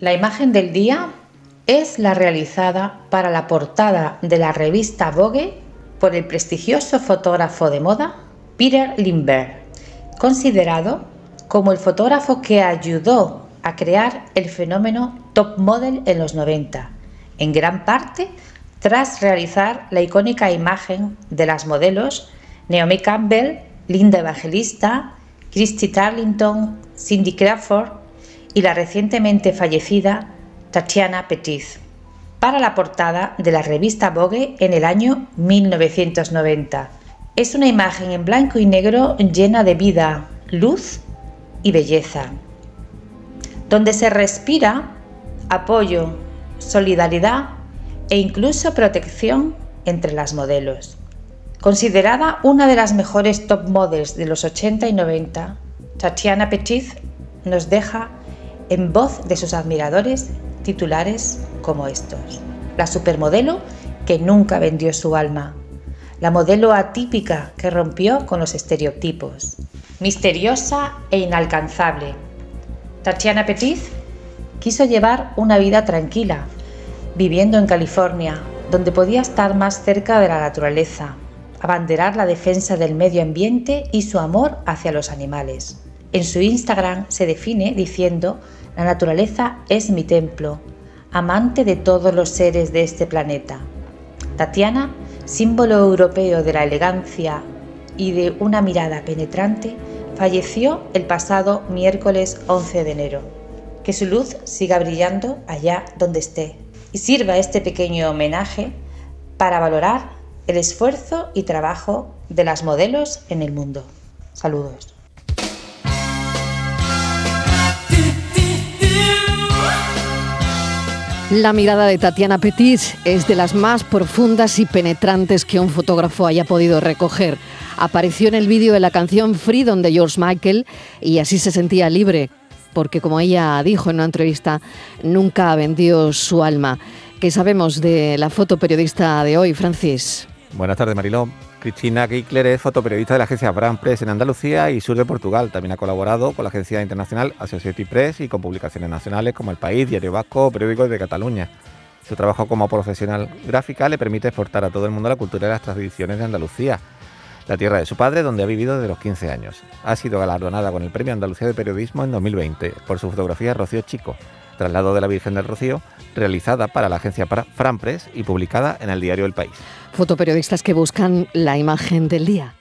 La imagen del día es la realizada para la portada de la revista Vogue por el prestigioso fotógrafo de moda Peter Lindbergh, considerado como el fotógrafo que ayudó a crear el fenómeno top model en los 90, en gran parte tras realizar la icónica imagen de las modelos Naomi Campbell, Linda Evangelista, Christy Tarlington, Cindy Crawford y la recientemente fallecida Tatiana Petit, para la portada de la revista Vogue en el año 1990. Es una imagen en blanco y negro llena de vida, luz y belleza, donde se respira apoyo, solidaridad e incluso protección entre las modelos. Considerada una de las mejores top models de los 80 y 90, Tatiana Petit nos deja en voz de sus admiradores titulares como estos. La supermodelo que nunca vendió su alma. La modelo atípica que rompió con los estereotipos. Misteriosa e inalcanzable. Tatiana Petit quiso llevar una vida tranquila, viviendo en California, donde podía estar más cerca de la naturaleza, abanderar la defensa del medio ambiente y su amor hacia los animales. En su Instagram se define diciendo, la naturaleza es mi templo, amante de todos los seres de este planeta. Tatiana, símbolo europeo de la elegancia y de una mirada penetrante, falleció el pasado miércoles 11 de enero. Que su luz siga brillando allá donde esté y sirva este pequeño homenaje para valorar el esfuerzo y trabajo de las modelos en el mundo. Saludos. La mirada de Tatiana Petit es de las más profundas y penetrantes que un fotógrafo haya podido recoger. Apareció en el vídeo de la canción Freedom de George Michael y así se sentía libre, porque como ella dijo en una entrevista, nunca vendió su alma. ¿Qué sabemos de la fotoperiodista de hoy, Francis? Buenas tardes, Mariló. Cristina Gickler es fotoperiodista de la agencia Brand Press en Andalucía y sur de Portugal. También ha colaborado con la agencia internacional Associated Press y con publicaciones nacionales como El País, Diario Vasco o Periódicos de Cataluña. Su trabajo como profesional gráfica le permite exportar a todo el mundo la cultura y las tradiciones de Andalucía, la tierra de su padre, donde ha vivido desde los 15 años. Ha sido galardonada con el Premio Andalucía de Periodismo en 2020 por su fotografía Rocío Chico, traslado de la Virgen del Rocío, realizada para la agencia Fran Press y publicada en el diario El País fotoperiodistas que buscan la imagen del día.